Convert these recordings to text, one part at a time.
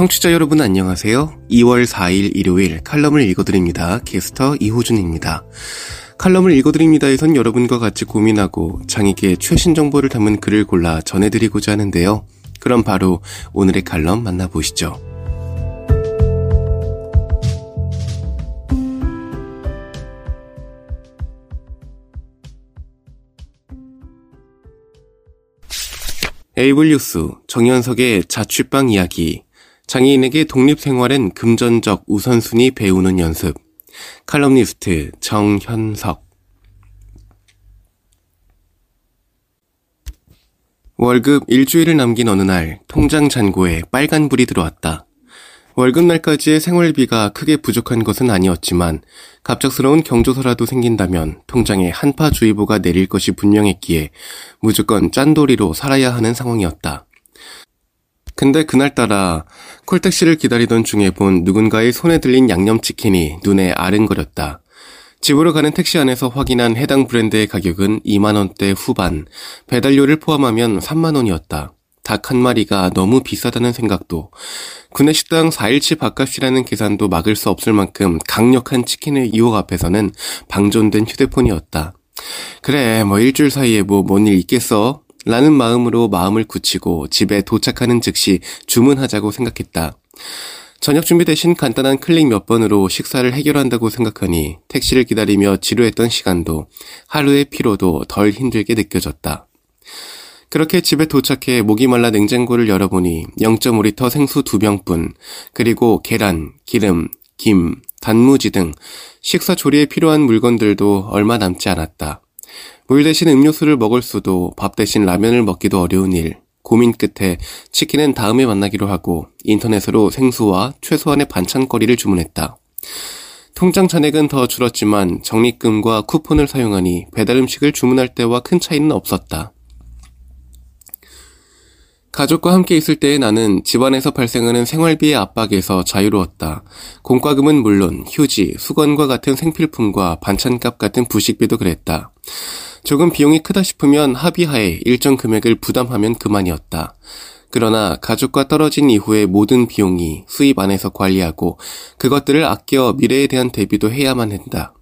청취자 여러분 안녕하세요. 2월 4일 일요일 칼럼을 읽어드립니다. 캐스터 이호준입니다. 칼럼을 읽어드립니다에선 여러분과 같이 고민하고 장에게 최신 정보를 담은 글을 골라 전해드리고자 하는데요. 그럼 바로 오늘의 칼럼 만나보시죠. 에이블 뉴스 정현석의 자취방 이야기 장애인에게 독립생활엔 금전적 우선순위 배우는 연습 칼럼니스트 정현석 월급 일주일을 남긴 어느 날 통장 잔고에 빨간불이 들어왔다. 월급날까지의 생활비가 크게 부족한 것은 아니었지만 갑작스러운 경조사라도 생긴다면 통장에 한파주의보가 내릴 것이 분명했기에 무조건 짠돌이로 살아야 하는 상황이었다. 근데 그날따라 콜택시를 기다리던 중에 본 누군가의 손에 들린 양념치킨이 눈에 아른거렸다. 집으로 가는 택시 안에서 확인한 해당 브랜드의 가격은 2만원대 후반, 배달료를 포함하면 3만원이었다. 닭 한 마리가 너무 비싸다는 생각도, 구내식당 4일치 밥값이라는 계산도 막을 수 없을 만큼 강력한 치킨의 유혹 앞에서는 방전된 휴대폰이었다. 그래, 뭐 일주일 사이에 뭐 뭔 일 있겠어? 라는 마음으로 마음을 굳히고 집에 도착하는 즉시 주문하자고 생각했다. 저녁 준비 대신 간단한 클릭 몇 번으로 식사를 해결한다고 생각하니 택시를 기다리며 지루했던 시간도 하루의 피로도 덜 힘들게 느껴졌다. 그렇게 집에 도착해 목이 말라 냉장고를 열어보니 0.5리터 생수 2병뿐, 그리고 계란, 기름, 김, 단무지 등 식사 조리에 필요한 물건들도 얼마 남지 않았다. 물 대신 음료수를 먹을 수도 밥 대신 라면을 먹기도 어려운 일. 고민 끝에 치킨은 다음에 만나기로 하고 인터넷으로 생수와 최소한의 반찬거리를 주문했다. 통장 잔액은 더 줄었지만 적립금과 쿠폰을 사용하니 배달 음식을 주문할 때와 큰 차이는 없었다. 가족과 함께 있을 때의 나는 집안에서 발생하는 생활비의 압박에서 자유로웠다. 공과금은 물론 휴지, 수건과 같은 생필품과 반찬값 같은 부식비도 그랬다. 조금 비용이 크다 싶으면 합의하에 일정 금액을 부담하면 그만이었다. 그러나 가족과 떨어진 이후의 모든 비용이 수입 안에서 관리하고 그것들을 아껴 미래에 대한 대비도 해야만 한다.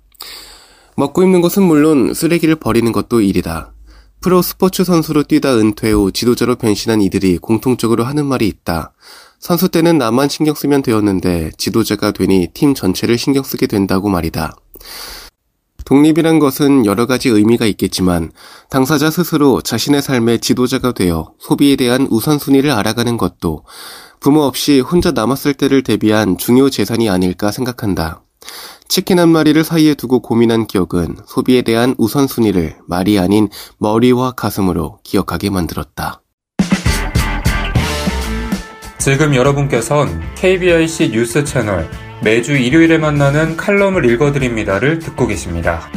먹고 입는 것은 물론 쓰레기를 버리는 것도 일이다. 프로 스포츠 선수로 뛰다 은퇴 후 지도자로 변신한 이들이 공통적으로 하는 말이 있다. 선수 때는 나만 신경 쓰면 되었는데 지도자가 되니 팀 전체를 신경 쓰게 된다고 말이다. 독립이란 것은 여러 가지 의미가 있겠지만 당사자 스스로 자신의 삶의 지도자가 되어 소비에 대한 우선순위를 알아가는 것도 부모 없이 혼자 남았을 때를 대비한 중요 재산이 아닐까 생각한다. 치킨 한 마리를 사이에 두고 고민한 기억은 소비에 대한 우선순위를 말이 아닌 머리와 가슴으로 기억하게 만들었다. 지금 여러분께선 KBIC 뉴스 채널 매주 일요일에 만나는 칼럼을 읽어드립니다를 듣고 계십니다.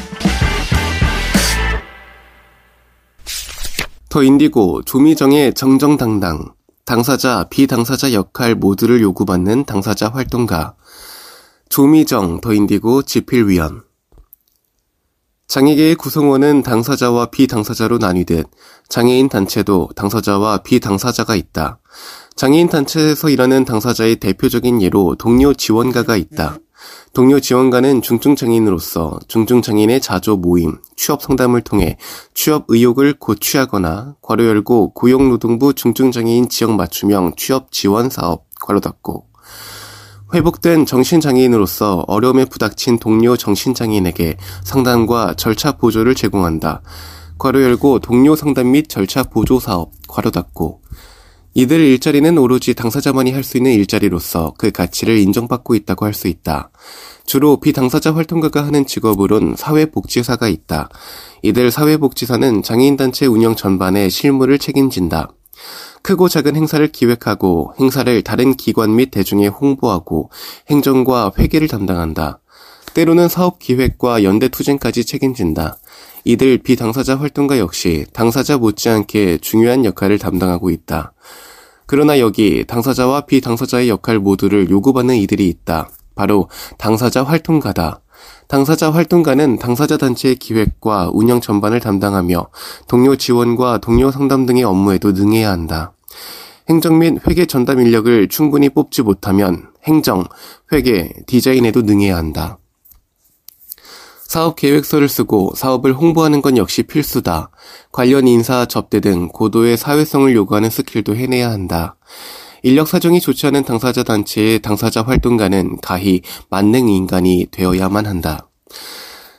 더 인디고 조미정의 정정당당 당사자 비당사자 역할 모두를 요구받는 당사자 활동가 조미정 더 인디고 지필위원 장애계의 구성원은 당사자와 비당사자로 나뉘듯 장애인 단체도 당사자와 비당사자가 있다. 장애인 단체에서 일하는 당사자의 대표적인 예로 동료 지원가가 있다. 동료 지원가는 중증장애인으로서 중증장애인의 자조 모임, 취업 상담을 통해 취업 의욕을 고취하거나 괄호 열고 고용노동부 중증장애인 지역 맞춤형 취업 지원 사업 괄호 닫고 회복된 정신장애인으로서 어려움에 부닥친 동료 정신장애인에게 상담과 절차 보조를 제공한다. 괄호 열고 동료 상담 및 절차 보조 사업 괄호 닫고 이들 일자리는 오로지 당사자만이 할 수 있는 일자리로서 그 가치를 인정받고 있다고 할 수 있다. 주로 비당사자 활동가가 하는 직업으론 사회복지사가 있다. 이들 사회복지사는 장애인단체 운영 전반의 실무를 책임진다. 크고 작은 행사를 기획하고 행사를 다른 기관 및 대중에 홍보하고 행정과 회계를 담당한다. 때로는 사업 기획과 연대 투쟁까지 책임진다. 이들 비당사자 활동가 역시 당사자 못지않게 중요한 역할을 담당하고 있다. 그러나 여기 당사자와 비당사자의 역할 모두를 요구받는 이들이 있다. 바로 당사자 활동가다. 당사자 활동가는 당사자 단체의 기획과 운영 전반을 담당하며 동료 지원과 동료 상담 등의 업무에도 능해야 한다. 행정 및 회계 전담 인력을 충분히 뽑지 못하면 행정, 회계, 디자인에도 능해야 한다. 사업 계획서를 쓰고 사업을 홍보하는 건 역시 필수다. 관련 인사, 접대 등 고도의 사회성을 요구하는 스킬도 해내야 한다. 인력 사정이 좋지 않은 당사자 단체의 당사자 활동가는 가히 만능 인간이 되어야만 한다.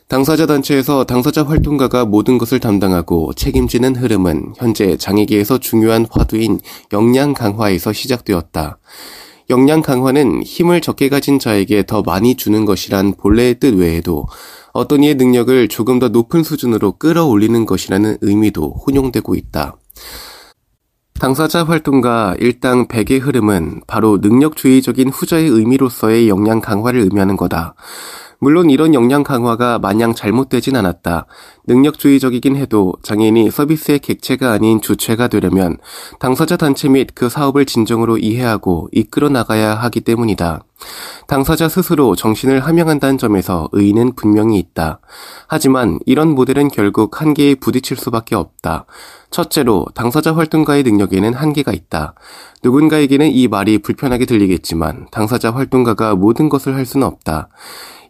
당사자 단체에서 당사자 활동가가 모든 것을 담당하고 책임지는 흐름은 현재 장애계에서 중요한 화두인 역량 강화에서 시작되었다. 역량 강화는 힘을 적게 가진 자에게 더 많이 주는 것이란 본래의 뜻 외에도 어떤 이의 능력을 조금 더 높은 수준으로 끌어올리는 것이라는 의미도 혼용되고 있다. 당사자 활동가 일당 100의 흐름은 바로 능력주의적인 후자의 의미로서의 역량 강화를 의미하는 거다. 물론 이런 역량 강화가 마냥 잘못되진 않았다. 능력주의적이긴 해도 장애인이 서비스의 객체가 아닌 주체가 되려면 당사자 단체 및 그 사업을 진정으로 이해하고 이끌어 나가야 하기 때문이다. 당사자 스스로 정신을 함양한다는 점에서 의의는 분명히 있다. 하지만 이런 모델은 결국 한계에 부딪힐 수밖에 없다. 첫째로 당사자 활동가의 능력에는 한계가 있다. 누군가에게는 이 말이 불편하게 들리겠지만 당사자 활동가가 모든 것을 할 수는 없다.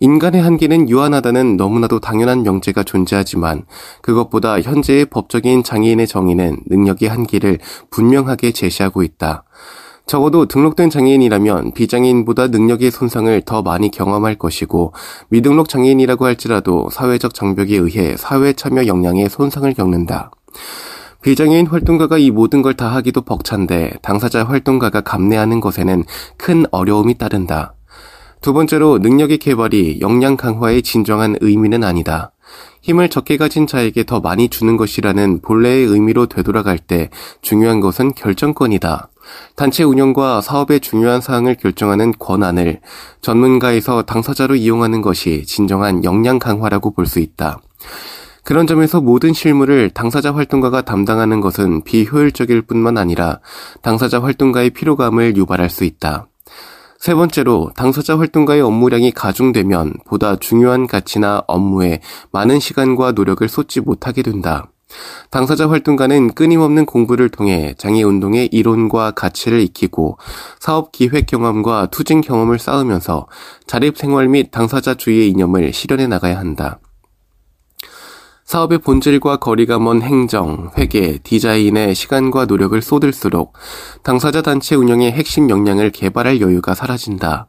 인간의 한계는 유한하다는 너무나도 당연한 명제가 존재하지만 그것보다 현재의 법적인 장애인의 정의는 능력의 한계를 분명하게 제시하고 있다. 적어도 등록된 장애인이라면 비장애인보다 능력의 손상을 더 많이 경험할 것이고 미등록 장애인이라고 할지라도 사회적 장벽에 의해 사회 참여 역량의 손상을 겪는다. 비장애인 활동가가 이 모든 걸 다 하기도 벅찬데 당사자 활동가가 감내하는 것에는 큰 어려움이 따른다. 두 번째로 능력의 개발이 역량 강화의 진정한 의미는 아니다. 힘을 적게 가진 자에게 더 많이 주는 것이라는 본래의 의미로 되돌아갈 때 중요한 것은 결정권이다. 단체 운영과 사업의 중요한 사항을 결정하는 권한을 전문가에서 당사자로 이용하는 것이 진정한 역량 강화라고 볼 수 있다. 그런 점에서 모든 실무를 당사자 활동가가 담당하는 것은 비효율적일 뿐만 아니라 당사자 활동가의 피로감을 유발할 수 있다. 세 번째로 당사자 활동가의 업무량이 가중되면 보다 중요한 가치나 업무에 많은 시간과 노력을 쏟지 못하게 된다. 당사자 활동가는 끊임없는 공부를 통해 장애 운동의 이론과 가치를 익히고 사업 기획 경험과 투쟁 경험을 쌓으면서 자립 생활 및 당사자 주의의 이념을 실현해 나가야 한다. 사업의 본질과 거리가 먼 행정, 회계, 디자인에 시간과 노력을 쏟을수록 당사자 단체 운영의 핵심 역량을 개발할 여유가 사라진다.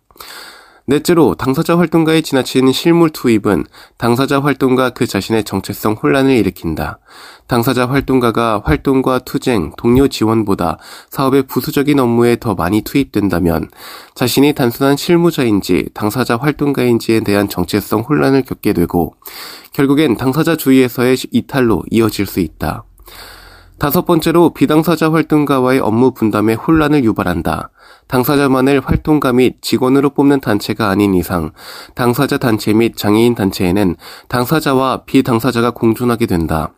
넷째로 당사자 활동가의 지나친 실물 투입은 당사자 활동가 그 자신의 정체성 혼란을 일으킨다. 당사자 활동가가 활동과 투쟁, 동료 지원보다 사업의 부수적인 업무에 더 많이 투입된다면 자신이 단순한 실무자인지 당사자 활동가인지에 대한 정체성 혼란을 겪게 되고 결국엔 당사자 주의에서의 이탈로 이어질 수 있다. 다섯 번째로 비당사자 활동가와의 업무 분담에 혼란을 유발한다. 당사자만을 활동가 및 직원으로 뽑는 단체가 아닌 이상 당사자 단체 및 장애인 단체에는 당사자와 비당사자가 공존하게 된다.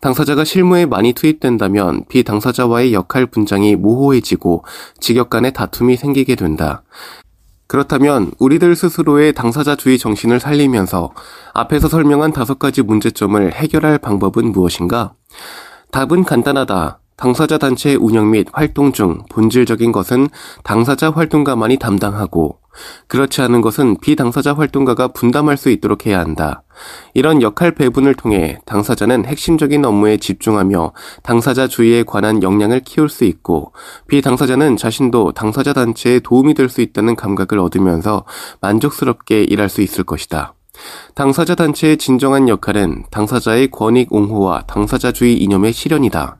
당사자가 실무에 많이 투입된다면 비당사자와의 역할 분장이 모호해지고 직역 간의 다툼이 생기게 된다. 그렇다면 우리들 스스로의 당사자주의 정신을 살리면서 앞에서 설명한 다섯 가지 문제점을 해결할 방법은 무엇인가? 답은 간단하다. 당사자 단체 운영 및 활동 중 본질적인 것은 당사자 활동가만이 담당하고 그렇지 않은 것은 비당사자 활동가가 분담할 수 있도록 해야 한다. 이런 역할 배분을 통해 당사자는 핵심적인 업무에 집중하며 당사자 주의에 관한 역량을 키울 수 있고 비당사자는 자신도 당사자 단체에 도움이 될 수 있다는 감각을 얻으면서 만족스럽게 일할 수 있을 것이다. 당사자 단체의 진정한 역할은 당사자의 권익 옹호와 당사자주의 이념의 실현이다.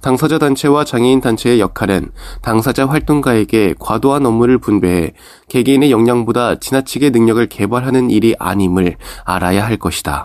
당사자 단체와 장애인 단체의 역할은 당사자 활동가에게 과도한 업무를 분배해 개개인의 역량보다 지나치게 능력을 개발하는 일이 아님을 알아야 할 것이다.